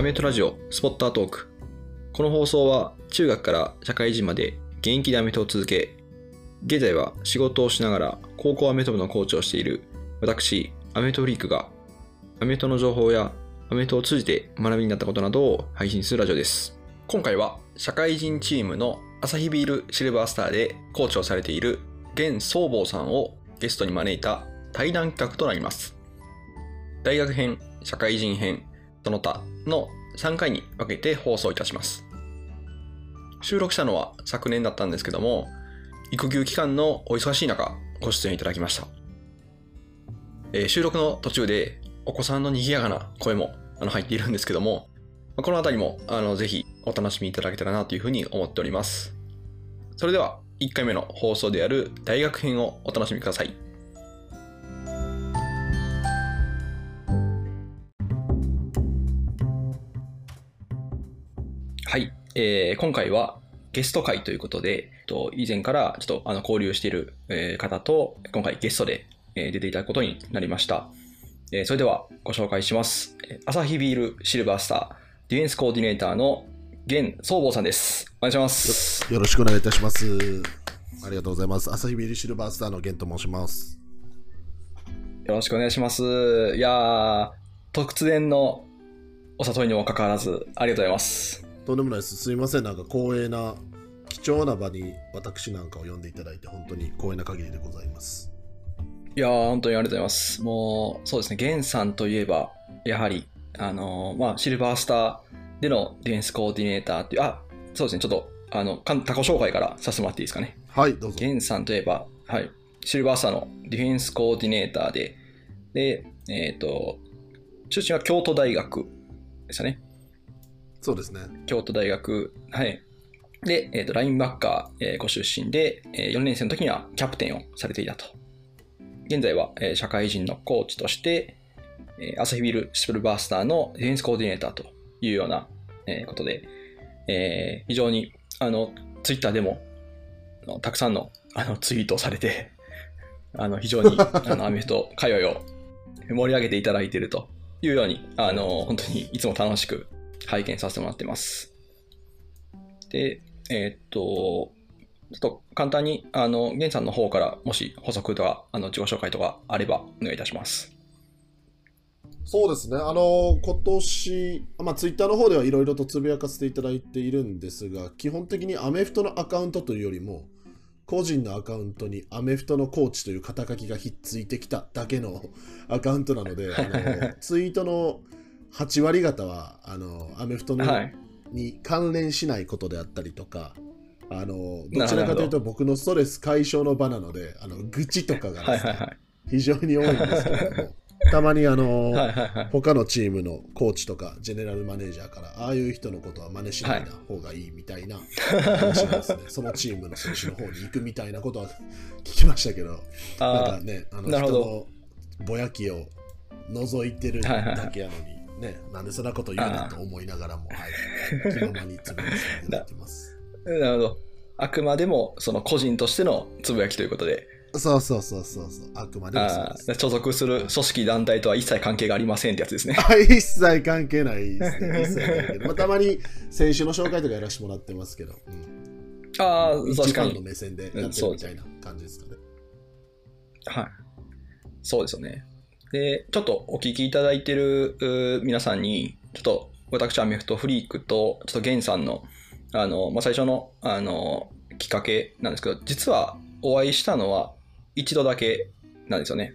アメフトラジオスポッタートーク。この放送は中学から社会人まで現役でアメフトを続け、現在は仕事をしながら高校アメフト部のコーチをしている私、アメフトフリークが、アメフトの情報やアメフトを通じて学びになったことなどを配信するラジオです。今回は社会人チームのアサヒビールシルバースターでコーチをされている現総坊さんをゲストに招いた対談企画となります。大学編、社会人編、その他の3回に分けて放送いたします。収録したのは昨年だったんですけども、育休期間のお忙しい中、ご出演いただきました。えー収録の途中でお子さんの賑やかな声もあの入っているんですけども、このあたりもあのぜひお楽しみいただけたらなというふうに思っております。それでは1回目の放送である大学編をお楽しみください。はい、えー今回はゲスト会ということで、と以前からちょっとあの交流しているえー方と今回ゲストでえー出ていただくことになりました。えーそれではご紹介します。えーアサヒビールシルバースターディフェンスコーディネーターの現総坊さんです。お願いします。よろしくお願いいたします。ありがとうございます。朝日ビールシルバースターのゲンと申します。よろしくお願いします。いやー、突然のお誘いにもかかわらずありがとうございます。とんでもないです。すいません。なんか光栄な、貴重な場に私なんかを呼んでいただいて、本当に光栄な限りでございます。いやー、本当にありがとうございます。もう、そうですね、ゲンさんといえば、やはり、あのーまあ、シルバースターでのディフェンスコーディネーターっていう、あ、そうですね、ちょっと、あの、他己紹介からさせてもらっていいですかね。はい、どうぞ。ゲンさんといえば、はい、シルバースターのディフェンスコーディネーターで、で、えっ、と、出身は京都大学でしたね。そうですね。京都大学、はい。で、えっ、と、ラインバッカー、えーご出身で、え4年生の時にはキャプテンをされていたと。現在は、えー社会人のコーチとして、えーアサヒビルシルバースターのディフェンスコーディネーターというような、えーことで、えー非常に、あの、ツイッターでも、たくさんのあのツイートをされて、あの、非常に、あの、アメフト界隈を盛り上げていただいているというように、あの、本当にいつも楽しく拝見させてもらってます。で、えーっと、ちょっと簡単に、あの、ゲンさんの方から、もし補足とか、あの、自己紹介とかあれば、お願いいたします。そうですね。あの、今年、まあ、ツイッターの方ではいろいろとつぶやかせていただいているんですが、基本的にアメフトのアカウントというよりも、個人のアカウントにアメフトのコーチという肩書きがひっついてきただけのアカウントなので、あの ツイートの8割方はあのアメフトの、はい。に関連しないことであったりとか、あのなどちらかというと僕のストレス解消の場なので、あの愚痴とかがね、はいはいはい。非常に多いんですけれども、たまにあの、はいはいはい。他のチームのコーチとかジェネラルマネージャーからああいう人のことは真似しないな方がいいみたいな話がですね、そのチームの選手の方に行くみたいなことは聞きましたけど、なんかね、あの人のぼやきを覗いてるだけやのに、ね、なんでそんなこと言うのと思いながらも、はい、気ままにつぶやかせていただいてます。なるほど。あくまでも、その個人としてのつぶやきということで、そうそうそうそうそう、あくまでもそう。所属する組織団体とは一切関係がありませんってやつですね。あ一切関係ないですね。一切関係ないけど、まあ、たまに選手の紹介とかやらせてもらってますけど、うん、ああ、一確かに。番の目線でやってるみたいな感じですかね。はい。そうですよね。で、ちょっとお聞きいただいてる皆さんに、ちょっと私、アメフトフリークと、ちょっとゲンさんの、あの、まあ、最初の、あの、きっかけなんですけど、実はお会いしたのは一度だけなんですよね。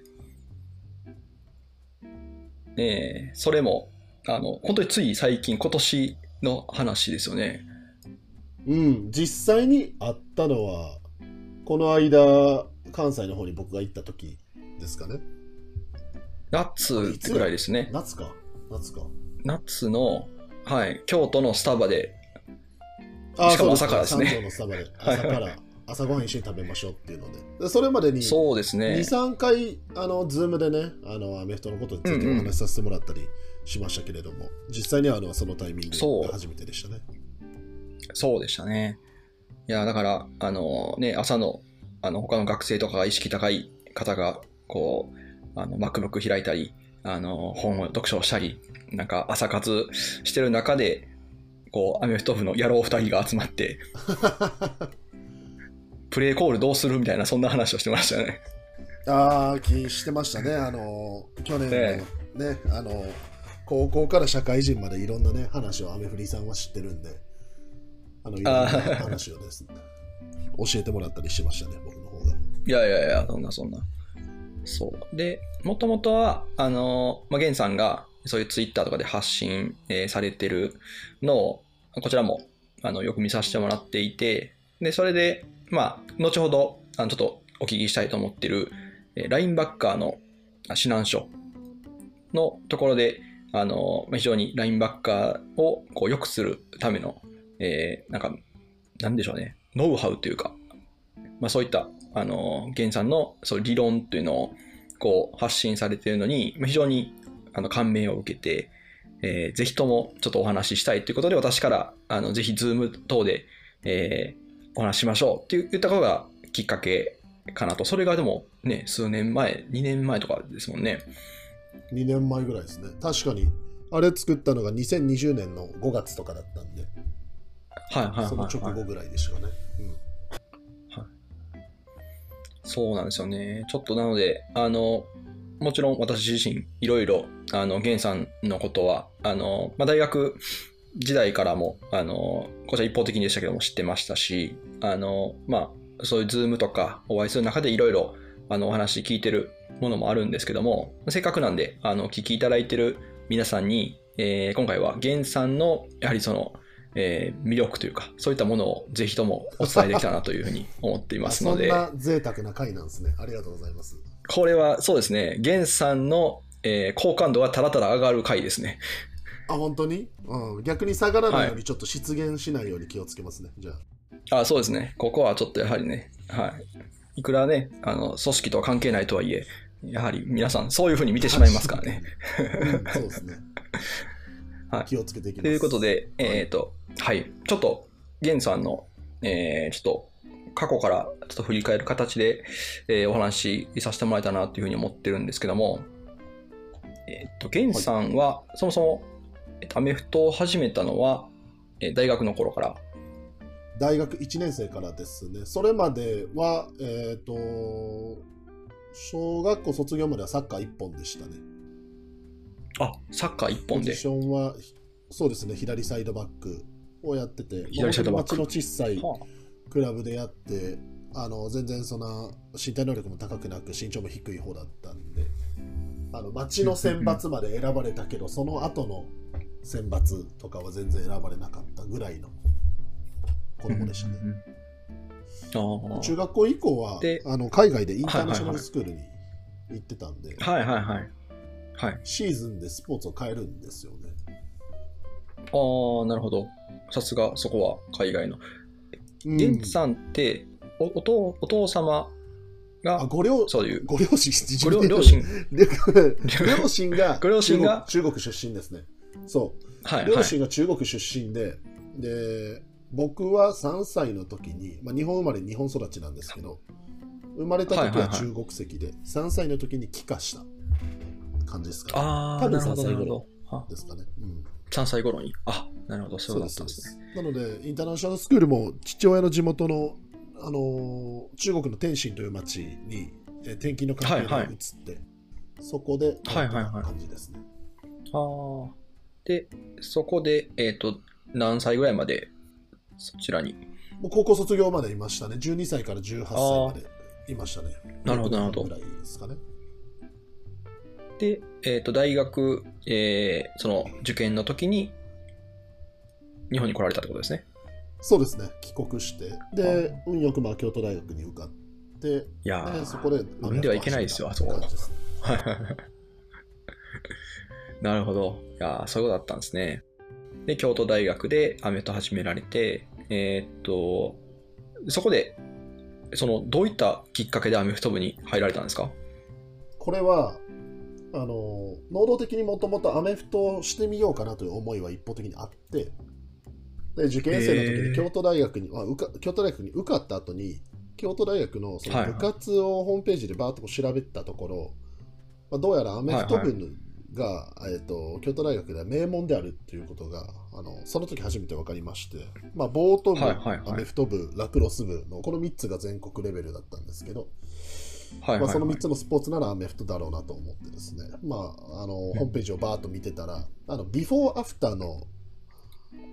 えーそれも、あの、本当につい最近、今年の話ですよね。うん、実際に会ったのは、この間、関西の方に僕が行った時ですかね。夏ぐらいですね。夏か夏か。夏の、はい、京都のスタバで、あしかも朝からですね三条のスタバで、はい朝から朝ごはん一緒に食べましょうっていうので。でそれまでに、そうですね。2、3回、あの、ズームでね、あの、アメフトのことについてお話しさせてもらったりしましたけれども、実際にはあのそのタイミングが初めてでしたね。そうでしたね。いや、だから、あのね、朝の、あの、他の学生とかが意識高い方が、こう、あの、MacBook 開いたり、あの、本を読書をしたり、なんか朝活してる中で、こう、アメフト部の野郎二人が集まって、プレイコールどうするみたいな、そんな話をしてましたね。ああ、気してましたね。あの、去年のえね、あの、高校から社会人までいろんなね、話をアメフリさんは知ってるんで、あの、いろんな話をですね、教えてもらったりしてましたね、僕の方が。いやいやいや、そんなそんな。そう。で、もともとは、あの、まあ、ゲンさんが、そういうツイッターとかで発信、えーされてるのを、こちらも、あの、よく見させてもらっていて、で、それで、まあ、後ほど、あの、ちょっとお聞きしたいと思ってる、えーラインバッカーの指南書のところで、あの、非常にラインバッカーをこう良くするための、えーなんか、なんでしょうね、ノウハウというか、まあそういった、あの、ゲンさんのそう理論というのをこう発信されているのに、まあ非常にあの感銘を受けて、えーぜひともちょっとお話ししたいということで、私から、あの、ぜひズーム等で、えーお話ししましょうって言ったことがきっかけかなと。それがでもね、数年前、2年前とかですもんね。2年前ぐらいですね。確かに、あれ作ったのが2020年の5月とかだったんで、はいはいはい、はい。その直後ぐらいでしたかね。うんそうなんですよね。ちょっとなので、あの、もちろん私自身、いろいろ、あの、ゲンさんのことは、あの、まあ、大学時代からも、あの、こちら一方的にでしたけども知ってましたし、あの、まあ、そういうズームとかお会いする中でいろいろ、あの、お話聞いてるものもあるんですけども、せっかくなんで、あの、聞きいただいてる皆さんに、えー今回はゲンさんの、やはりその、えー魅力というか、そういったものをぜひともお伝えできたらなというふうに思っていますので、そんな贅沢な回なんですね。ありがとうございます。これはそうですね、ゲンさんの、えー好感度がたらたら上がる回ですね。あ、本当に、うん、逆に下がらないようにちょっと失言しないように気をつけますね。じゃあ。あそうですね、ここはちょっとやはりね、はい。いくらね、あの、組織とは関係ないとはいえ、やはり皆さんそういうふうに見てしまいますからね。うんそうですね。はい気をつけていきます。ということで、えっ、と、はい、ちょっと、ゲンさんの、えーちょっと、過去からちょっと振り返る形で、えーお話しさせてもらえたらなというふうに思ってるんですけども、えっ、と、ゲンさんは、そもそも、えっとアメフトを始めたのは、えー大学の頃から？大学1年生からですね。それまでは、えっ、と、小学校卒業まではサッカー1本でしたね。あ、サッカー一本でポジ。ションは、そうですね、左サイドバックをやってて、左サイドバックの小さいはクラブでやって、あの全然そんな身体能力も高くなく身長も低い方だったんで、あの町の選抜まで選ばれたけど、その後の選抜とかは全然選ばれなかったぐらいの子供でしたね。中学校以降はであの海外でインターナショナルスクールに行ってたんで、あ。はいはいはい。はい。シーズンでスポーツを変えるんですよね。ああ、なるほど。さすが、そこは海外の。うんゲンさんって、おお父お父様あが、ご両そういう、ご両親、ご両両親。で両親がご両親が？中国出身ですね。そう。はいはい。両親が中国出身で、で、僕は3歳の時に、まあ、日本生まれ、日本育ちなんですけど、生まれた時は中国籍で、3歳の時に帰化した感じですか、ね、ああ、多分なるほど、3歳頃ですかね。うん3歳頃に。あ、なるほど、そうだったんですね。なので、インターナショナルスクールも父親の地元の、あのー中国の天津という町に、えー転勤の関係はいはいで移って、そこで、はいはいはい感じですね。ああ。で、そこで、えっ、と、何歳ぐらいまでそちらに？もう高校卒業までいましたね。12歳から18歳までいましたね。なるほどなるほどぐらいですかね。で、えっ、と、大学、えーその受験の時に、日本に来られたってことですね。そうですね。帰国して、で、運よくまあ京都大学に受かって、いやそこで、運ではいけないですよあそこ なるほど。いやーそういうことだったんですね。で、京都大学でアメフト始められて、えーっと、そこで、その、どういったきっかけでアメフト部に入られたんですか？これは、あの、能動的にもともとアメフトをしてみようかなという思いは一方的にあって、で受験生の時に京都大学に、まあ、受か京都大学に受かった後に、京都大学のそのはいはい。部活をホームページでバーッとこう調べたところ、まあ、どうやらアメフト部が、えーと、京都大学では名門であるということがあのその時初めて分かりまして、まあ、ボート部、はいはいはい、アメフト部ラクロス部のこの3つが全国レベルだったんですけど、はいはいはい、まあ、その3つのスポーツならアメフトだろうなと思ってですね、まあ、あのホームページをバーッと見てたらあのビフォーアフターの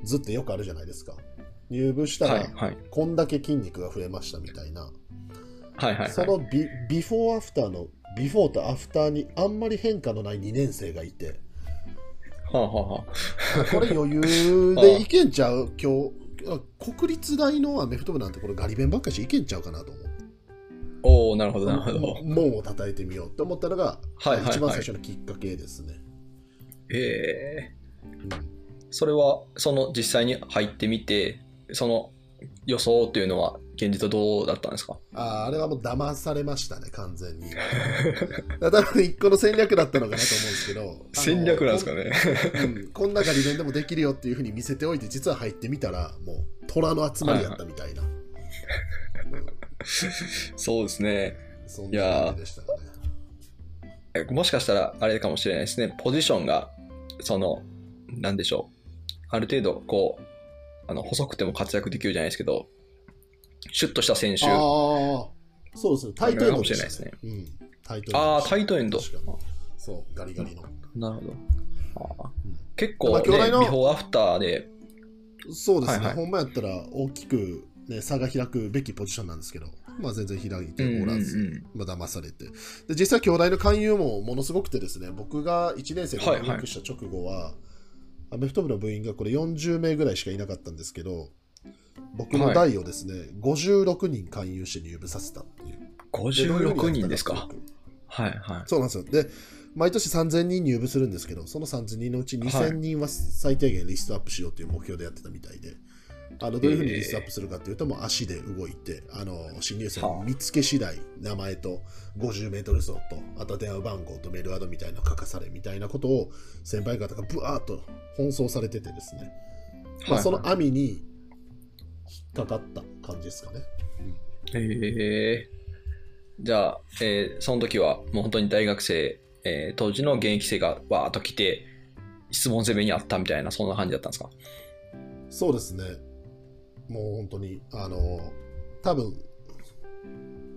図ってよくあるじゃないですか。入部したらこんだけ筋肉が増えましたみたいな、はいはいはい、そのビビフォーアフターのビフォーとアフターにあんまり変化のない2年生がいて、はあはあ、これ余裕でいけんちゃう？今日国立大のアメフト部なんてこれガリ勉ばっかしいけんちゃうかなと思おおなるほどなるほど。門を叩いてみようと思ったのが、はいはいはい、一番最初のきっかけですね。ええー、うん、それはその実際に入ってみてその予想っていうのは現実はどうだったんですか？ああれはもう騙されましたね完全に。多分一個の戦略だったのかなと思うんですけど戦略なんですかね。こ,、うん、こんなガリ弁でもできるよっていうふうに見せておいて実は入ってみたらもう虎の集まりやったみたいな、はいはいうん、そうですねそんな感じでしたねもしかしたらあれかもしれないですねポジションがそのなんでしょうある程度こうあの細くても活躍できるじゃないですけどシュッとした選手。そうですね。タイトエンド、かもしれないですね。うん。タイトエンド。ああ、タイトエンド。そう、ガリガリの。なるほど。あうん、結構、ね、ビフォーアフターで。そうですね。はいはい、ほんまやったら大きく、ね、差が開くべきポジションなんですけど、まあ、全然開いておらず、うんうんうん、まあ、騙されてで実際兄弟の勧誘もものすごくてですね僕が1年生で入学した直後は、はいはい、アメフト部の部員がこれ40名ぐらいしかいなかったんですけど僕の代をですね、はい、56人勧誘して入部させたっていう。56人ですか？はいはい。そうなんですよ。で、毎年3000人入部するんですけど、その3000人のうち2000人は最低限リストアップしようという目標でやってたみたいで、あのどういうふうにリストアップするかというと、もう足で動いて、あの新入生の見つけ次第、名前と50メートル走と、あとは電話番号とメールアドみたいなの書かされみたいなことを先輩方がブワーッと奔走されててですね、まあ、その網に引っかかった感じですかね。うん、へえ。ー、じゃあ、えー、その時はもう本当に大学生、えー、当時の現役生がわーっと来て、質問攻めにあったみたいな、そんな感じだったんですか？そうですね。もう本当に、あの、多分、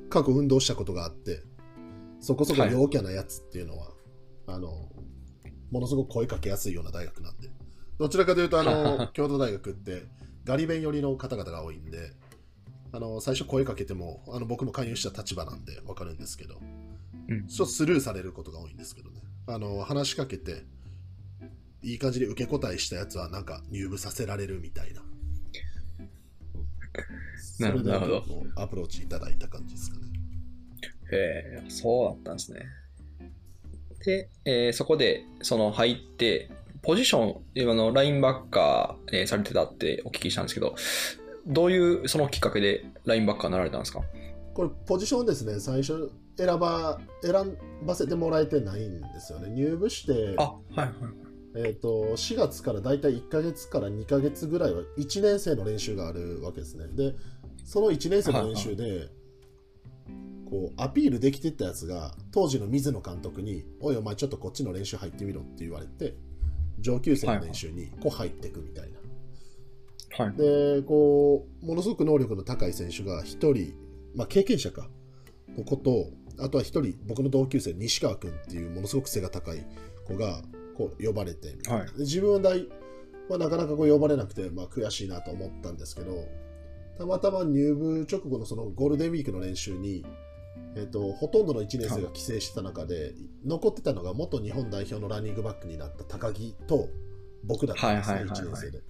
過去運動したことがあって、そこそこ陽キャなやつっていうのは、はい、あの、ものすごく声かけやすいような大学なんで、どちらかというと、あの、京都大学って、ガリ弁寄りの方々が多いんで、あの最初声かけてもあの僕も勧誘した立場なんで分かるんですけど、うん、ちょっとスルーされることが多いんですけどね。あの話しかけていい感じで受け答えしたやつはなんか入部させられるみたいななるほどアプローチいただいた感じですかね。へえそうだったんですね。で、えー、そこでその入ってポジション、今のラインバッカー、えー、されてたってお聞きしたんですけど、どういうそのきっかけでラインバッカーになられたんですか？これ、ポジションですね、最初選ば、選ばせてもらえてないんですよね。入部して、あはいはいえーと、4月からだいたい1か月から2か月ぐらいは1年生の練習があるわけですね。で、その1年生の練習で、こうアピールできてったやつが当時の水野監督に「おいお前ちょっとこっちの練習入ってみろ」って言われて上級生の練習にこう入っていくみたいな。はい、でこうものすごく能力の高い選手が1人、まあ、経験者かの子とあとは1人僕の同級生西川君っていうものすごく背が高い子がこう呼ばれて、はい、で自分は大、まあ、なかなかこう呼ばれなくて、まあ、悔しいなと思ったんですけどたまたま入部直後のそのゴールデンウィークの練習にえーと、ほとんどの1年生が帰省してた中で、はい、残ってたのが元日本代表のランニングバックになった高木と僕だったんですね、1年生で。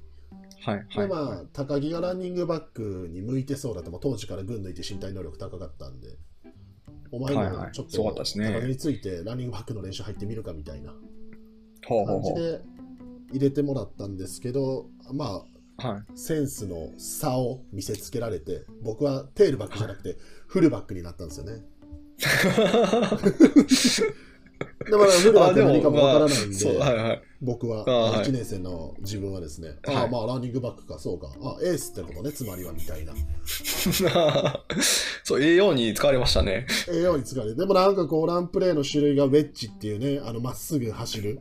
はいはいでまあ、高木がランニングバックに向いてそうだと、当時から群抜いて身体能力高かったんで、お前もちょっと高木についてランニングバックの練習入ってみるかみたいな感じで入れてもらったんですけど、まあ、はい、センスの差を見せつけられて、僕はテールバックじゃなくて、フルバックになったんですよね。でもフルバック何かもわからないんで、そう、はいはい。僕はあはい1年生の自分はですね、はいああまあランニングバックか、そうか、あエースってことね、つまりはみたいな。そう、栄養に使われましたね。ええように使われる。でもなんかこう、ランプレーの種類がウェッジっていうね、あの、まっすぐ走る、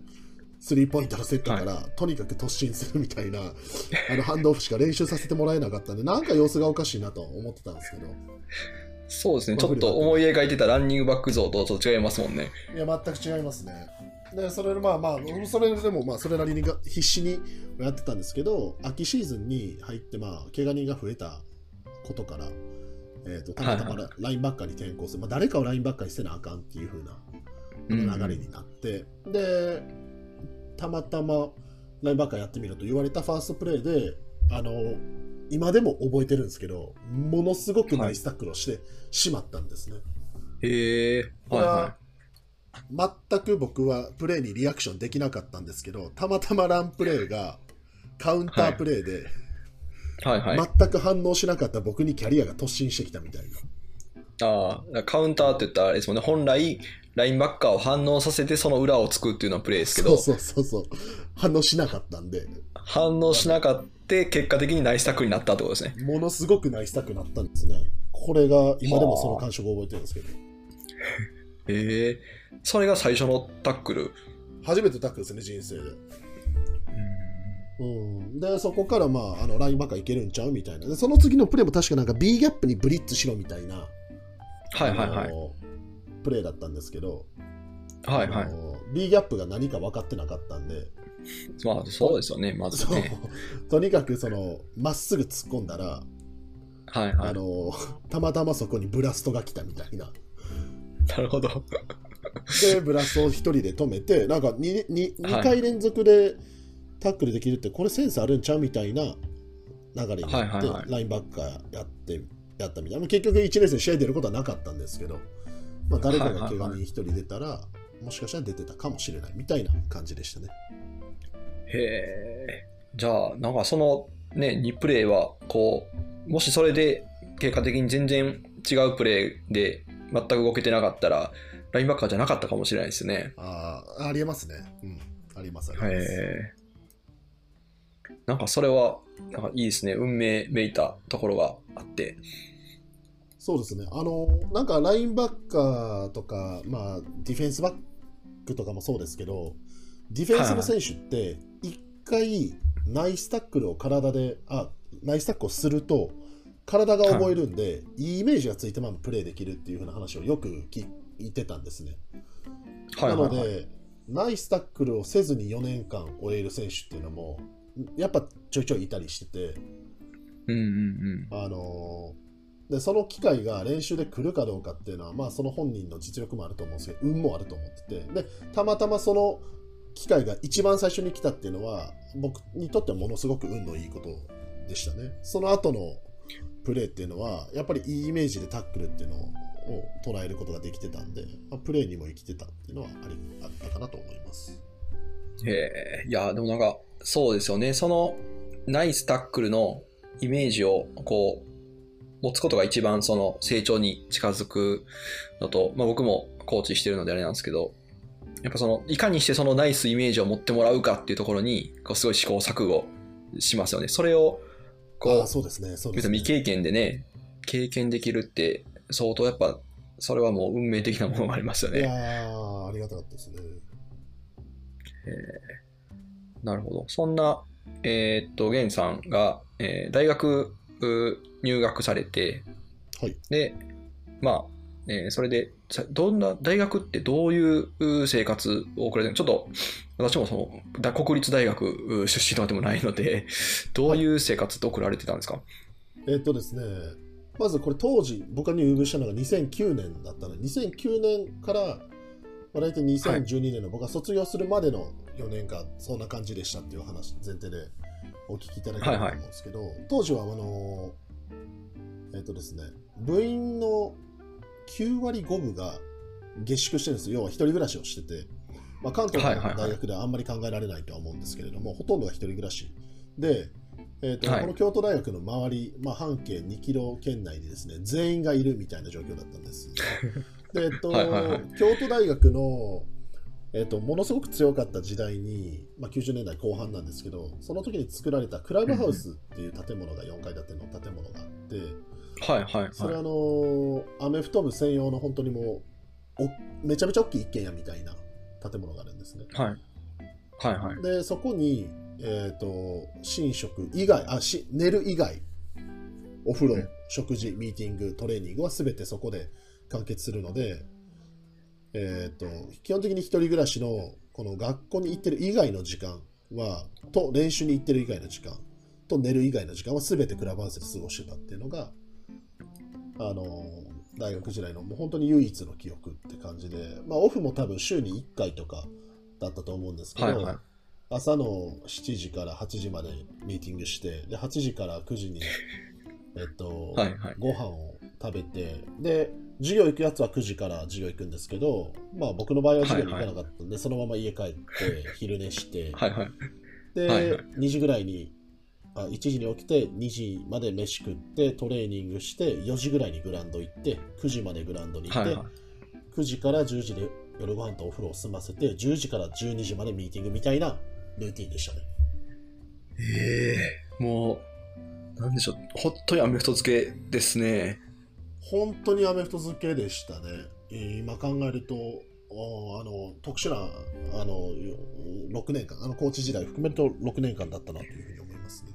スリーポイントのセットから、とにかく突進するみたいな、あの、ハンドオフしか練習させてもらえなかったんで、なんか様子がおかしいなと思ってたんですけど、そうですね。まあちょっと思い描いてたランニングバック像とちょっと違いますもんね。いや、全く違いますね。で、それでまあまあ、それでもまあ、それなりにが必死にやってたんですけど、秋シーズンに入って、まあ、怪我人が増えたことから、えー、とたまたまララインバッカーに転向する、まあ、誰かをラインバッカーにせなあかんっていう風な流れになって、で、たまたまラインバッカーやってみると言われたファーストプレーで、あの、今でも覚えてるんですけど、ものすごくナイスタックルをしてしまったんですね。へえ。これははいは全く僕はプレーにリアクションできなかったんですけど、たまたまランプレーがカウンタープレーで、い。はいはい。全く反応しなかった僕にキャリアが突進してきたみたいな。ああ、カウンターって言ったらあれですもんね。本来、ラインバッカーを反応させてその裏をつくっていうのはプレーですけど、そうそうそうそう。反応しなかったんで、反応しなかった結果的にナイスタックルになったってことですね。ものすごくナイスタックになったんですね。これが今でもその感触を覚えてるんですけど。へえ。それが最初のタックル？初めてタックルですね、人生で。うん、で、そこから、まあ、あのラインバッカーいけるんちゃうみたいな。で、その次のプレーも確かなんか B ギャップにブリッツしろみたいな、はいはいはい。プレーだったんですけど、はいはい B ギャップが何か分かってなかったんで、まあそうですよね、まずね。とにかくそのまっすぐ突っ込んだら、はいはい。あのたまたまそこにブラストが来たみたいな。なるほど。で、ブラストを一人で止めて、なんか 2, 2, はい2回連続でタックルできるって、これセンスあるんちゃうみたいな流れになって、ラインバッカーやってやったみたいな。結局1年生試合出ることはなかったんですけど、まあ、誰かが怪我人一人出たら、もしかしたら出てたかもしれないみたいな感じでしたね。へえ。じゃあ、なんかそのね、2プレーは、こう、もしそれで結果的に全然違うプレーで全く動けてなかったら、ラインバッカーじゃなかったかもしれないですね。ああ、ありえますね。うん。あります、あります。へえ。なんかそれは、なんかいいですね。運命めいたところがあって。そうですね。あの、なんかラインバッカーとか、まあ、ディフェンスバックとかもそうですけど、ディフェンスの選手って、一回、ナイスタックルを体で、あ、ナイスタックルをすると、体が覚えるんで、い、いイメージがついたままプレーできるっていう風な話をよく聞いてたんですね。はいはい、はい。なので、ナイスタックルをせずに4年間終える選手っていうのも、やっぱちょいちょいいたりしてて、うんうんあのーでその機会が練習で来るかどうかっていうのは、まあ、その本人の実力もあると思うんですけど運もあると思っててでたまたまその機会が一番最初に来たっていうのは僕にとってはものすごく運のいいことでしたねその後のプレーっていうのはやっぱりいいイメージでタックルっていうのを捉えることができてたんで、まあ、プレーにも生きてたっていうのはありあったかなと思います。へえ。いや、でもなんか、そうですよね。その、ナイスタックルのイメージを、こう、持つことが一番その成長に近づくのと、まあ僕もコーチしてるのであれなんですけど、やっぱその、いかにしてそのナイスイメージを持ってもらうかっていうところに、こうすごい試行錯誤しますよね。それを、こう、あそうですねそうですね未経験でね、経験できるって、相当やっぱ、それはもう運命的なものがありますよいやね。ーありがたかったですねなるほど。そんな、えーっと、ゲンさんが、えー大学う入学されて、はい。で、まあ、えーそれで、さどんな、大学ってどういうう生活を送られてるちょっと、私もその、だ国立大学う出身のでもないので、どういう生活って送られてたんですか、えっとですね、まずこれ当時、僕が入部したのが2009年だったので、2009年から、まあ、大体2012年の僕が卒業するまでの4年間、そんな感じでしたっていう話、前提でお聞きいただければと思うんですけど、当時は、あの、えっとですね、部員の9割5分が下宿してるんですよ。要は一人暮らしをしてて、まあ、関東のはいはいはい大学ではあんまり考えられないとは思うんですけれども、ほとんどが一人暮らし。で、えーとはいこの京都大学の周り、まあ、半径2キロ圏内にですね全員がいるみたいな状況だったんです。でえっとはいはいはい京都大学のえっとものすごく強かった時代に、まあ、90年代後半なんですけどその時に作られたクラブハウスっていう建物が4階建ての建物があって、はいはいそれあはい。のアメフト部専用の本当にもうおめちゃめちゃ大きい一軒家みたいな建物があるんですね。はい。はいはい。でそこに、えっと寝食以外あし寝る以外お風呂、うん食事ミーティングトレーニングは全てそこで完結するので、えっと基本的に一人暮らしのこの学校に行ってる以外の時間はと練習に行ってる以外の時間と寝る以外の時間は全てクラブハウスで過ごしてたっていうのがあの大学時代のもう本当に唯一の記憶って感じで、まあ、オフも多分週に1回とかだったと思うんですけど、はいはい。朝の7時から8時までミーティングしてで8時から9時に、えっと はいはいご飯を食べてで授業行くやつは9時から授業行くんですけど、まあ、僕の場合は授業に行かなかったんで、そのまま家帰って昼寝して、はいはい。で、はいはい2時ぐらいにあ1時に起きて2時まで飯食ってトレーニングして4時ぐらいにグラウンド行って9時までグラウンドに行って、はいはい。9時から10時で夜ご飯とお風呂を済ませて10時から12時までミーティングみたいなルーティンでしたね。ええもう、なんでしょう、ほっとにアメフト漬けですね。本当にアメフト漬けでしたね。えー今考えると、おあの特殊なあの6年間、あのコーチ時代含めると6年間だったなというふうに思いますね。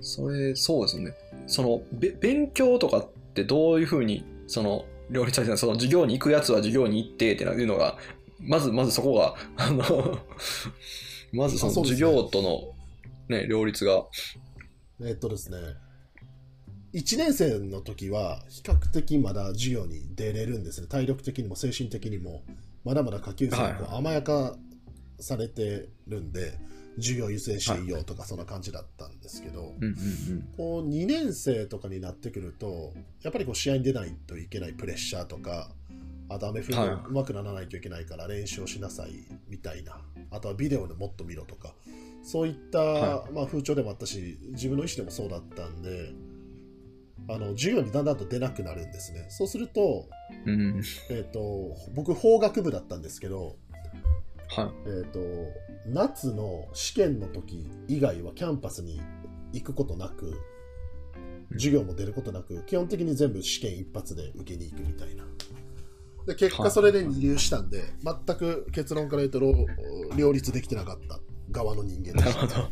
それ、そうですよね。その、べ勉強とかってどういうふうに、その、両立されその授業に行くやつは授業に行ってっていうのが、まず、まずそこが、あの、まずその授業との、ね、両立が、えっとですね、1年生の時は比較的まだ授業に出れるんですね。体力的にも精神的にも、まだまだ下級生に甘やかされてるんで、授業優先していいよとかそんな感じだったんですけど。こう2年生とかになってくると、やっぱりこう試合に出ないといけないプレッシャーとか、あとアメフトはい。が上手くならないといけないから練習をしなさいみたいな、あとはビデオでもっと見ろとか、そういった、はまあ、風潮でもあったし、自分の意思でもそうだったんで、あの授業にだんだんと出なくなるんですね。そうすると、うん。えっと僕、法学部だったんですけど、はい。えー、と夏の試験の時以外はキャンパスに行くことなく授業も出ることなく基本的に全部試験一発で受けに行くみたいなで結はい果それで二流したんで全く結論から言うと両両立できてなかった側の人間でした、なるほど。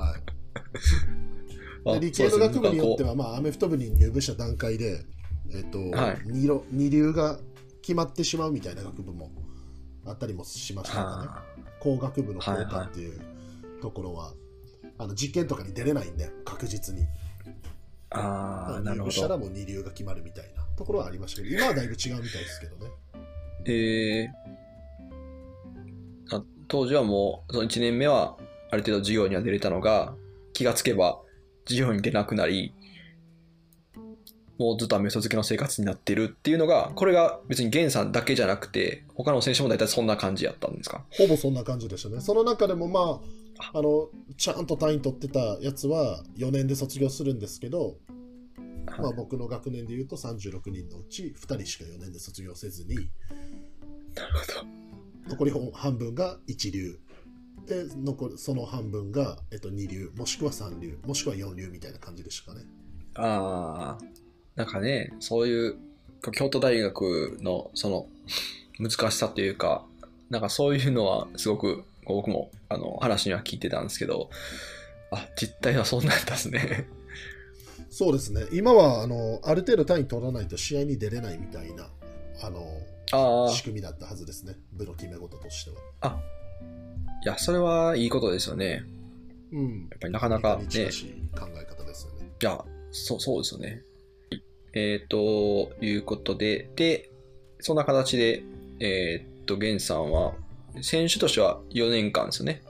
はい、あで理系の学部によっては。は、まあ、アメフト部に入部した段階で、えっとはい。二浪二流が決まってしまうみたいな学部もあったりもしましたからねあ。工学部のコータっていうところは、あの実験とかに出れないんで確実に。ーあー、なるほ入部したらど。もう二流が決まるみたいなところはありましたけど今はだいぶ違うみたいですけどね。えー、あ当時はもう、その1年目はある程度授業には出れたのが、気がつけば授業に出なくなり、もうずっとアメフト漬けの生活になってるっていうのが、これが別に源さんだけじゃなくて、他の選手も大体そんな感じやったんですか？ほぼそんな感じでしたね。その中でもまああ。のちゃんと単位取ってたやつは4年で卒業するんですけど、まあ、僕の学年でいうと36人のうち2人しか4年で卒業せずになるほど。残り半分が一流で残るその半分が、えっと、二流もしくは三流もしくは四流みたいな感じでしたかね。ああ、なんかね、そういう京都大学のその難しさというか、なんかそういうのはすごく僕もあの話には聞いてたんですけど、あ、実態はそんなんだですね。そうですね。今はあのある程度単位取らないと試合に出れないみたいなあのあ仕組みだったはずですね。部の決め事としては。あ、あ、いや、それはいいことですよね。うんやっぱりなかなかね、近しい考え方ですよねいや、そう、そうですよね。えっ、と、いうことで、で、そんな形で、えっ、と、ゲンさんは、選手としては4年間ですよね。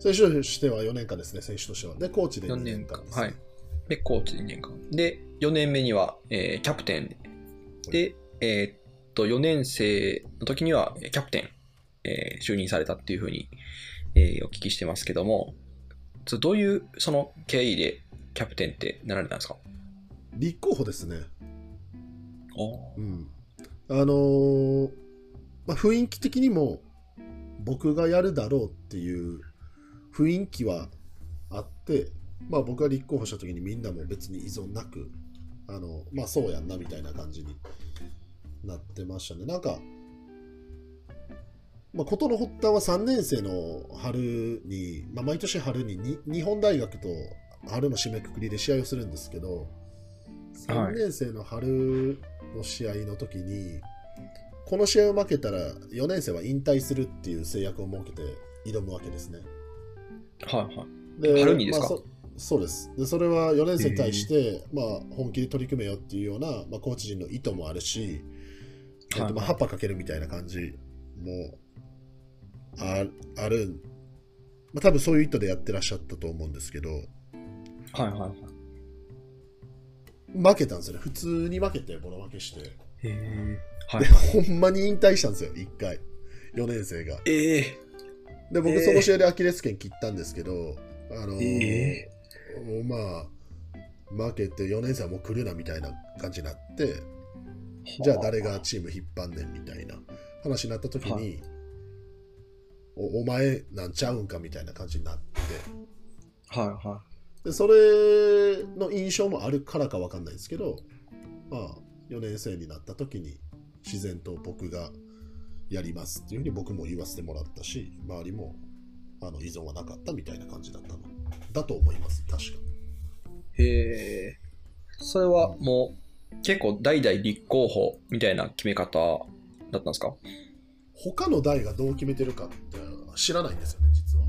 選手としては4年間ですね選手としてはでコーチで2 4年年間。ねはい。で、コーチ2年間。で、4年目には、えーキャプテン。で、えっと、4年生の時には、えーキャプテン、えー就任されたっていうふうに、えーお聞きしてますけども、そどういう、その経緯でキャプテンってなられたんですか？立候補ですね。おうん。あのーまあ、まあ、雰囲気的にも僕がやるだろうっていう雰囲気はあって、まあ、僕が立候補した時にみんなも別に依存なくあのまあそうやんなみたいな感じになってましたね。なんか、まあ、事の発端は3年生の春に、まあ、毎年春にに日本大学と春の締めくくりで試合をするんですけど3年生の春の試合の時に、この試合を負けたら4年生は引退するっていう制約を設けて挑むわけですね。はいはい。で春にですか？まあそそうですで。それは4年生に対して、まあ、本気で取り組めよっていうような、まあ、コーチ陣の意図もあるし、えっはいとまあ、葉っぱかけるみたいな感じもあある、まあ、多分そういう意図でやってらっしゃったと思うんですけど、はいはいはい。負けたんですよね。普通に負けて、ボロ負けして。へえ。はで、い。ほんまに引退したんですよ、1回。4年生が。ええで、僕、えーその試合でアキレス腱切ったんですけど、あのーえもうまあ、負けて4年生はもう来るなみたいな感じになって、じゃあ誰がチーム引っ張んねんみたいな話になった時に、はいおお前なんちゃうんかみたいな感じになって、はいはでそれの印象もあるからかわかんないですけど、まあ、4年生になった時に自然と僕がやりますっていうふうに僕も言わせてもらったし、周りもあの依存はなかったみたいな感じだったのだと思います、確か。い。へえ。それはもう結構代々立候補みたいな決め方だったんですか？他の代がどう決めてるかって知らないんですよね、実は。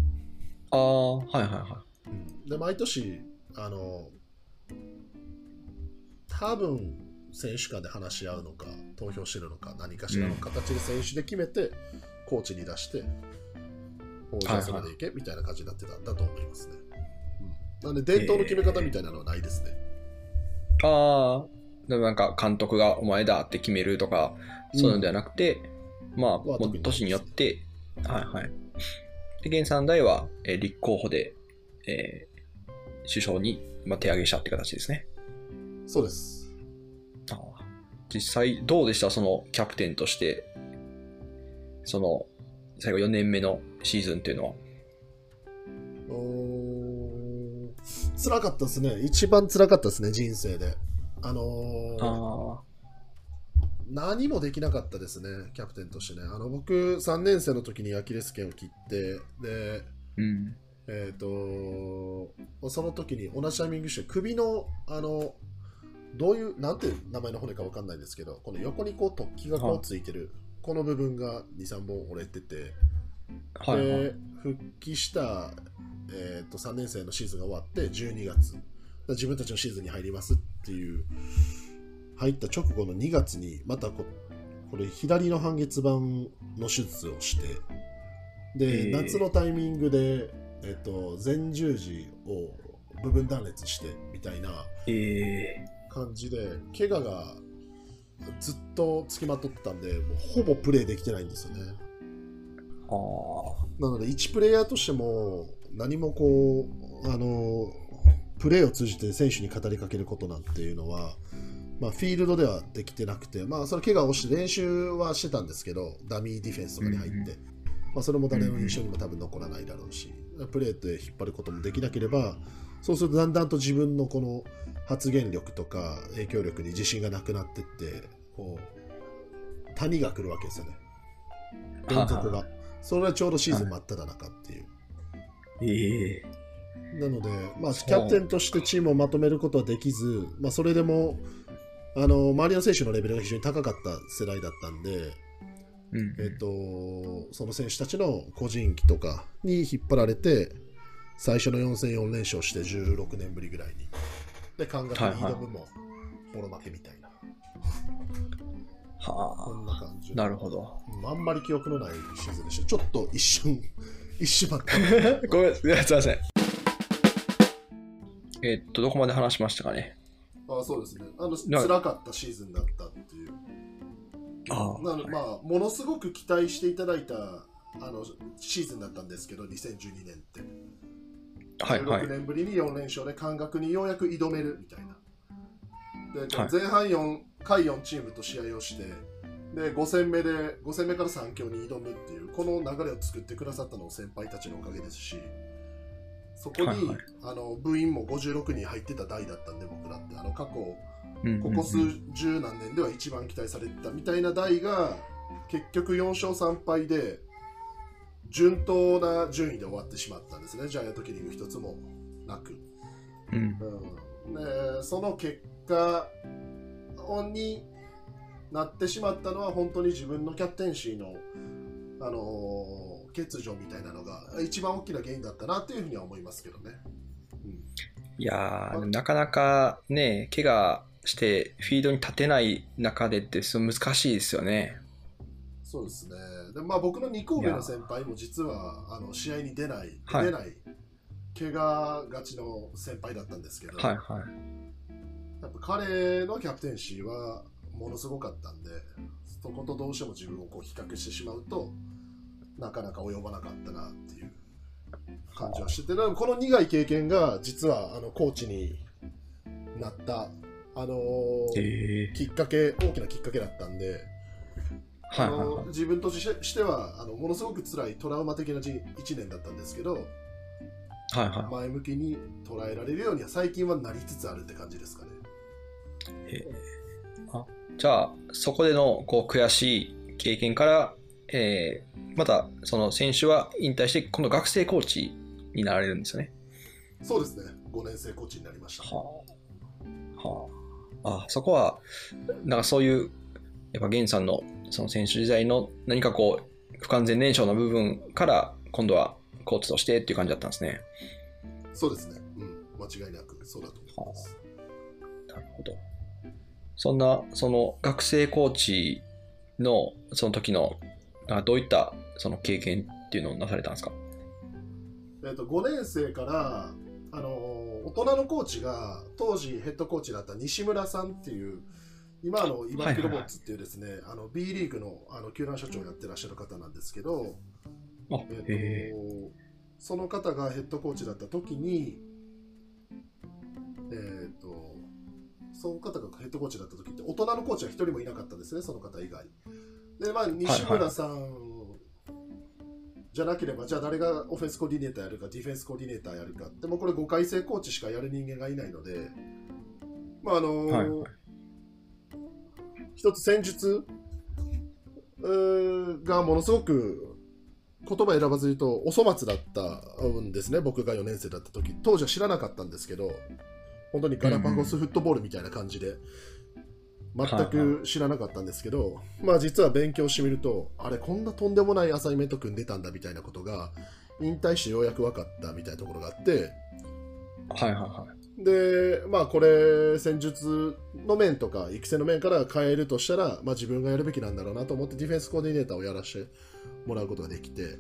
ああ、はいはいはうんで、毎年、あの、多分選手間で話し合うのか、投票してるのか、何かしらの形で選手で決めて、コーチに出して、おじゃあそれでいけ、みたいな感じになってたんだと思いますね。うん、なんで、伝統の決め方みたいなのはないですね。い。ああ、でもなんか監督がお前だって決めるとか、そういうのではなくて、まあ、はもう年によって、はいはい。で、現3代は、えー立候補で、えー首相に、まあ、手上げしたって形ですね。そうです。あー実際どうでした？そのキャプテンとして、その最後4年目のシーズンっていうのは。うーん辛かったですね。一番辛かったですね、人生で。あのーあ何もできなかったですね、キャプテンとしてね。あの僕、3年生の時にアキレス腱を切って、で、うん。えっ、と、その時に同じタイミングして、首の、あの、どういう、なんていう名前の骨か分かんないんですけど、この横にこう突起がこはいうついてる、この部分が2、3本折れてて、はいはい。で、復帰した、えー、と3年生のシーズンが終わって12月自分たちのシーズンに入りますっていう入った直後の2月にまたここれ左の半月板の手術をしてで、へー夏のタイミングで、えー、と前十字を部分断裂してみたいなえ。感じで怪我がずっとつきまとってたんでもうほぼプレーできてないんですよね。なので、一プレイヤーとしても、何もこう、あの、プレーを通じて選手に語りかけることなんていうのは、まあ、フィールドではできてなくて、まあ、それ怪我をして練習はしてたんですけど、ダミーディフェンスとかに入って、うんまあ、それも誰の印象にも多分残らないだろうし、プレーで引っ張ることもできなければ、そうするとだんだんと自分のこの発言力とか影響力に自信がなくなってって、こう、谷が来るわけですよね。どん底が。それはちょうどシーズン真っ只中っていう。ーええなので、まあ、キャプテンとしてチームをまとめることはできず、まあ、それでもあの周りの選手のレベルが非常に高かった世代だったんで、うん。えっと、その選手たちの個人技とかに引っ張られて、最初の4戦4連勝して16年ぶりぐらいに。で、感覚に挑むも、ボロ負けみたいな、こはんな感じあ、なるほど。うんあんまり記憶のないシーズンでした。ちょっと一瞬、一瞬待った。ごめん、すいません。えっと、どこまで話しましたかね。あそうですね。あの、な辛かったシーズンだったっていう。あなのでまあ、ものすごく期待していただいたあのシーズンだったんですけど、2012年って。はいはい16。年ぶりに4連勝で感覚にようやく挑めるみたいな。ではい前半4回4チームと試合をして、で5戦目で5戦目から3強に挑むっていうこの流れを作ってくださったのも先輩たちのおかげですしそこに、はいはい。あの部員も56人入ってた代だったんで僕らって。あの過去ここ数十何年では一番期待されてたみたいな代が結局4勝3敗で順当な順位で終わってしまったんですね。ジャイアントキリング一つもなく。うん。うん、でその結果になってしまったのは本当に自分のキャプテンシーの、あのー欠如みたいなのが一番大きな原因だったなというふうには思いますけどね。うん。いやーなかなかね怪我してフィードに立てない中でって難しいですよね。そうですね。でまあ僕の2神戸の先輩も実はあの試合に出ない出ない、怪我がちの先輩だったんですけど、はいはい。やっぱ彼のキャプテンシーはものすごかったんで、そことどうしても自分をこう比較してしまうとなかなか及ばなかったなっていう感じはしてて、この苦い経験が実はあのコーチになった、あのきっかけ、大きなきっかけだったんで、はいはい自分としてしてはあのものすごく辛いトラウマ的な1年だったんですけど、はいは前向きに捉えられるようには最近はなりつつあるって感じですかね。いえー。あじゃあそこでのこう悔しい経験から、えーまたその選手は引退して今度学生コーチになられるんですよねそうですね、5年生コーチになりました。はあ。はあ。あ、そこは、なんかそういう、やっぱ源さんのその選手時代の何かこう、不完全燃焼の部分から、今度はコーチとしてっていう感じだったんですね。そうですね、うん、間違いなくそうだと思います。なるほど。そんな、その学生コーチのその時の、あどういったその経験っていうのをなされたんですか？えっと5年生から、あのー大人のコーチが当時ヘッドコーチだった西村さんっていう今あの茨城ロボッツっていうですね、あの B リーグのあの球団所長をやってらっしゃる方なんですけど、あ、えっと。その方がヘッドコーチだった時に、えっとその方がヘッドコーチだった時って大人のコーチは一人もいなかったんですね、その方以外。で、まあ、西村さんじゃなければ、じゃあ誰がオフェンスコーディネーターやるか、ディフェンスコーディネーターやるか。でもこれ5回生コーチしかやる人間がいないので、まああのはいはい。一つ戦術？うーがものすごく言葉選ばずに言うとお粗末だったんですね、僕が4年生だった時。当時は知らなかったんですけど、本当にガラパゴスフットボールみたいな感じで、全く知らなかったんですけど、まあ実は勉強してみると、あれ、こんなとんでもないアサイメント組んでたんだみたいなことが、引退してようやく分かったみたいなところがあって、はいはいはい。で、まあこれ、戦術の面とか育成の面から変えるとしたら、まあ自分がやるべきなんだろうなと思ってディフェンスコーディネーターをやらせてもらうことができて、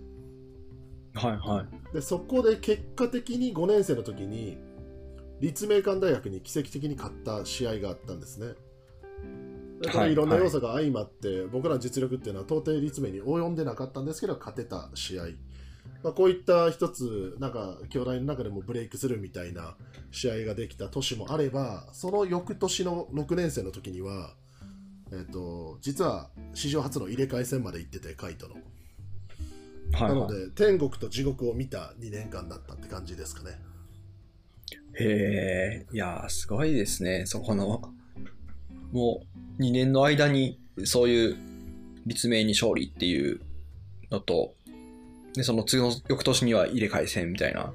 はいはい。でそこで結果的に5年生の時に立命館大学に奇跡的に勝った試合があったんですね。でこはいろんな要素が相まって、僕らの実力っていうのは到底立命に及んでなかったんですけど勝てた試合、まあ、こういった一つなんか兄弟の中でもブレイクするみたいな試合ができた年もあればその翌年の6年生の時には、えっと実は史上初の入れ替え戦まで行っててカイトの。はいはなので、天国と地獄を見た2年間だったって感じですかね。い。へえ。いやー、すごいですね。そこの、もう2年の間にそういう立命に勝利っていうのと、で、その次の翌年には入れ替え戦みたいな。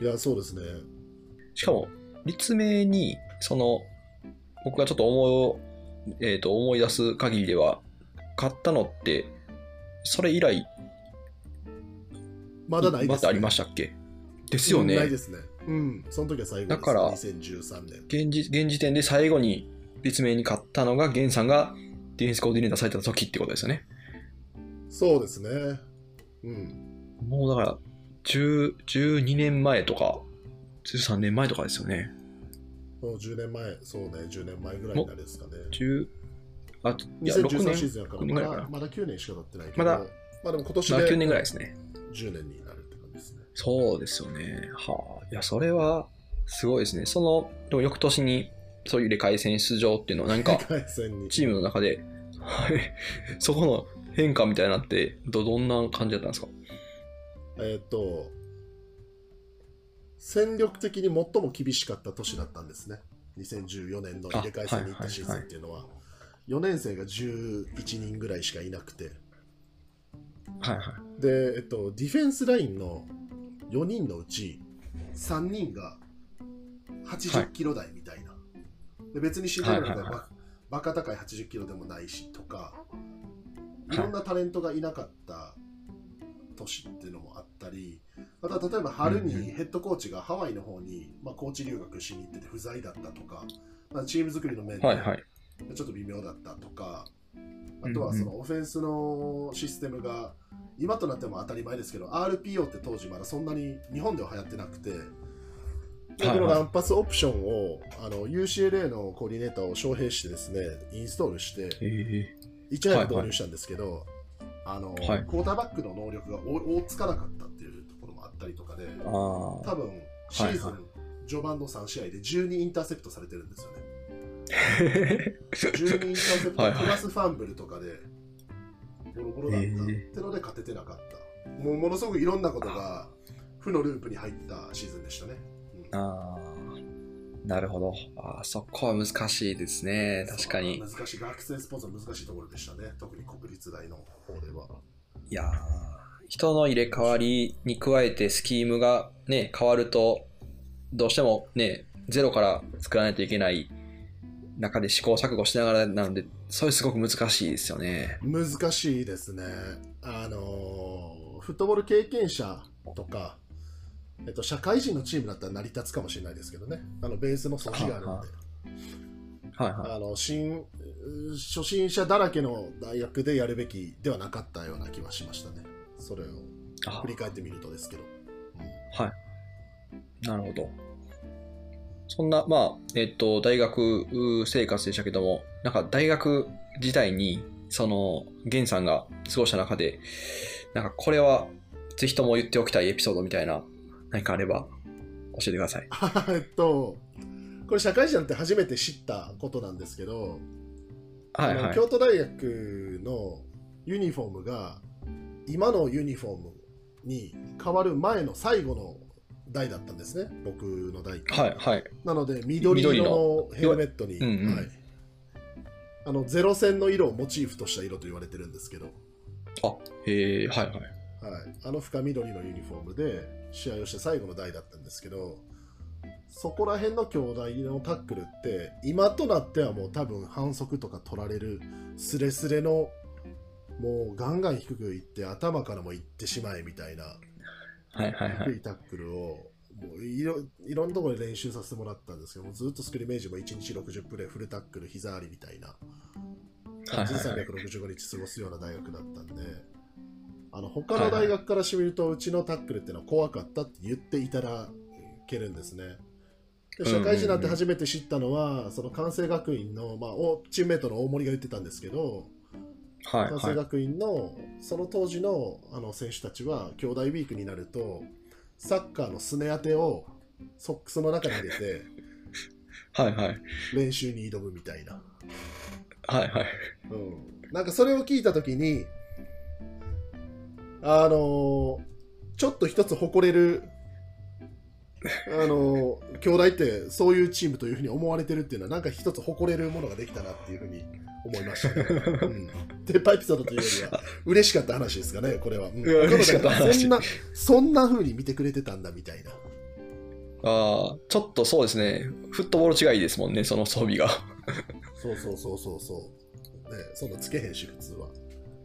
いや、そうですね。しかも、立命に、その、僕がちょっと思う、えっ、と、思い出す限りでは、勝ったのって、それ以来、まだないです、ね。またありましたっけ？ですよね。うんないですね。うん。その時は最後です、だから2013年。現時現時点で最後に立命に勝ったのが、源さんがディフェンスコーディネーターされた時ってことですよね。そうですね。うん。もうだから、10 12年前とか、13年前とかですよね。もう10年前、そうね、10年前ぐらいになるですかね。10、あ、いや、6 2013年、シーズンやから、6年ぐらいかな。まだまだ9年しか経ってないけど、まだまあでも今年で9年ぐらいですね。10年になるって感じですね。そうですよね。はあ。いや、それは、すごいですね。その、でも翌年に、そういう入れ替え戦出場っていうのは何か、回戦に。チームの中で、はい。そこの変化みたいなのってど、どんな感じだったんですか？えーっと、戦力的に最も厳しかった年だったんですね。2014年の入れ替え戦に行ったシーズンっていうのは、4年生が11人ぐらいしかいなくて、はいはい。で、えっと、ディフェンスラインの4人のうち3人が80キロ台みたいな。で別に身体能力がはいはいババカ高い80キロでもないしとか、い。ろんなタレントがいなかった年っていうのもあったり、また例えば春にヘッドコーチがハワイの方に、まあ、コーチ留学しに行ってて不在だったとか、まあ、チーム作りの面で。ちょっと微妙だったとか、あとはそのオフェンスのシステムが、今となっても当たり前ですけど、RPO って当時まだそんなに日本では流行ってなくて、ではいはいこのランパスオプションをあの UCLA のコーディネーターを招聘してですね、インストールして、えいち早く導入したんですけど、あのはいクォーターバックの能力が追追いつかなかったっていうところもあったりとかで。多分シーズはいン序盤の3試合で12インターセプトされてるんですよね。12インターセプトはいはいプラスファンブルとかでボロボロだったってので勝ててなかった。もうものすごくいろんなことが負のループに入ったシーズンでしたね。うんああ。なるほど。ああ、そこは難しいですね。確かに。難しい。学生スポーツは難しいところでしたね。特に国立大の方では。いやー人の入れ替わりに加えてスキームがね、変わると、どうしてもね、ゼロから作らないといけない中で試行錯誤しながらなので、それすごく難しいですよね。難しいですね。あのーフットボール経験者とか、えっと、社会人のチームだったら成り立つかもしれないですけどね。あのベースの素地があるんで。ははいはい。あの新初心者だらけの大学でやるべきではなかったような気はしましたね。それをあ振り返ってみるとですけど。なるほど。そんな、まあ、えっと、大学生活でしたけども、なんか大学時代に、その、ゲンさんが過ごした中で、なんかこれは、ぜひとも言っておきたいエピソードみたいな、何かあれば、教えてください。えっと、これ社会人って初めて知ったことなんですけど、はいはい。京都大学のユニフォームが今のユニフォームに変わる前の最後の代だったんですね、僕の代はいはい。なので緑緑色の。のヘルメットに、うんうん。はい、あのゼロ線の色をモチーフとした色と言われてるんですけど、あ、へえ、はいはい。はい、あの深緑のユニフォームで試合をして最後の代だったんですけどそこら辺の兄弟のタックルって今となってはもう多分反則とか取られるスレスレのもうガンガン低くいって頭からもいってしまえみたいなはいはいはい。低いタックルをもういろいろんなところで練習させてもらったんですけどもずっとスクリメージも1日60プレーフルタックル膝ありみたいなはいはいはい365日過ごすような大学だったんであの他の大学からしてみるとうちのタックルっていうのは怖かったって言っていただけるんですねで社会人になって初めて知ったのは、その関西学院の、まあ、おチームメートの大森が言ってたんですけど、はいはい。関西学院のその当時のあの選手たちは兄弟ウィークになるとサッカーのすね当てをソックスの中に入れて はいはい。練習に挑むみたいな、はいはい。うん、なんかそれを聞いた時にあのちょっと一つ誇れるあの兄弟ってそういうチームというふうに思われてるっていうのはなんか一つ誇れるものができたなっていうふうに思いましたね。うん、鉄板エピソードというよりは嬉しかった話ですかね、これは。うんしかった話そんな、そんな風に見てくれてたんだみたいな。ああ、ちょっとそうですね。フットボール違いですもんね、その装備が。そうそうそうそうそう。ね、そんなつけへんし、普通は。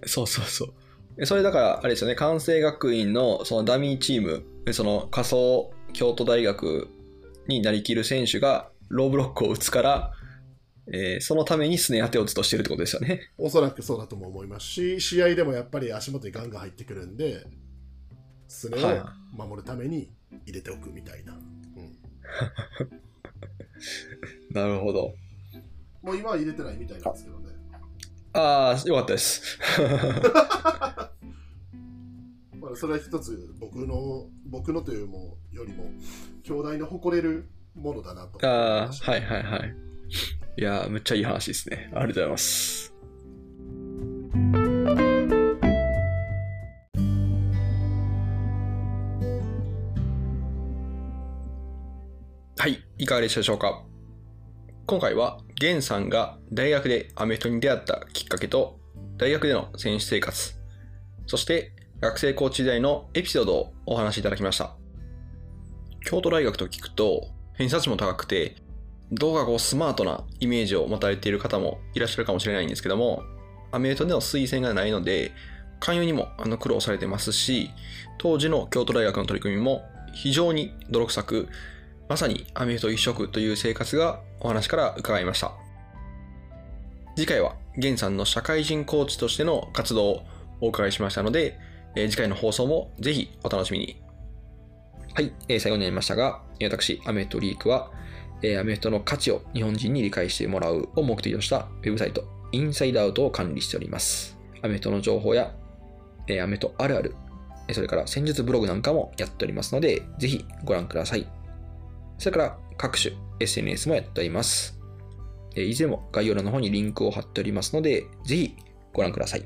そうそうそう。えそれだから、あれですよね、関西学院のそのダミーチーム、えその仮想京都大学になりきる選手がローブロックを打つから、えーそのためにスネ当てをずっとしてるってことですよね。おそらくそうだとも思いますし、試合でもやっぱり足元にガンガン入ってくるんで、すねはいを守るために入れておくみたいな。うん、なるほど。もう今は入れてないみたいなんですけどね。ああ、よかったです。まあそれは一つ僕の、僕のというもよりも、兄弟の誇れるものだなと。ああ、はいはいはい。いやめっちゃいい話ですね。ありがとうございます。はい、いかがでしたでしょうか？今回はゲンさんが大学でアメフトに出会ったきっかけと、大学での選手生活、そして学生コーチ時代のエピソードをお話しいただきました。京都大学と聞くと、偏差値も高くて、どうかこうスマートなイメージを持たれている方もいらっしゃるかもしれないんですけども、アメフトでの推薦がないので、勧誘にもあの苦労されてますし、当時の京都大学の取り組みも非常に泥臭く、まさにアメフト一色という生活がお話から伺いました。次回は、ゲンさんの社会人コーチとしての活動をお伺いしましたので、え次回の放送もぜひお楽しみに。はい、え最後になりましたが、私、アメフトリークは、えアメフトの価値を日本人に理解してもらうを目的としたウェブサイト、インサイドアウトを管理しております。アメフトの情報や、えアメフトあるある、それから戦術ブログなんかもやっておりますので、ぜひご覧ください。それから各種 SNS もやっております。いずれも概要欄の方にリンクを貼っておりますので、ぜひご覧ください。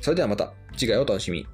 それではまた次回お楽しみに。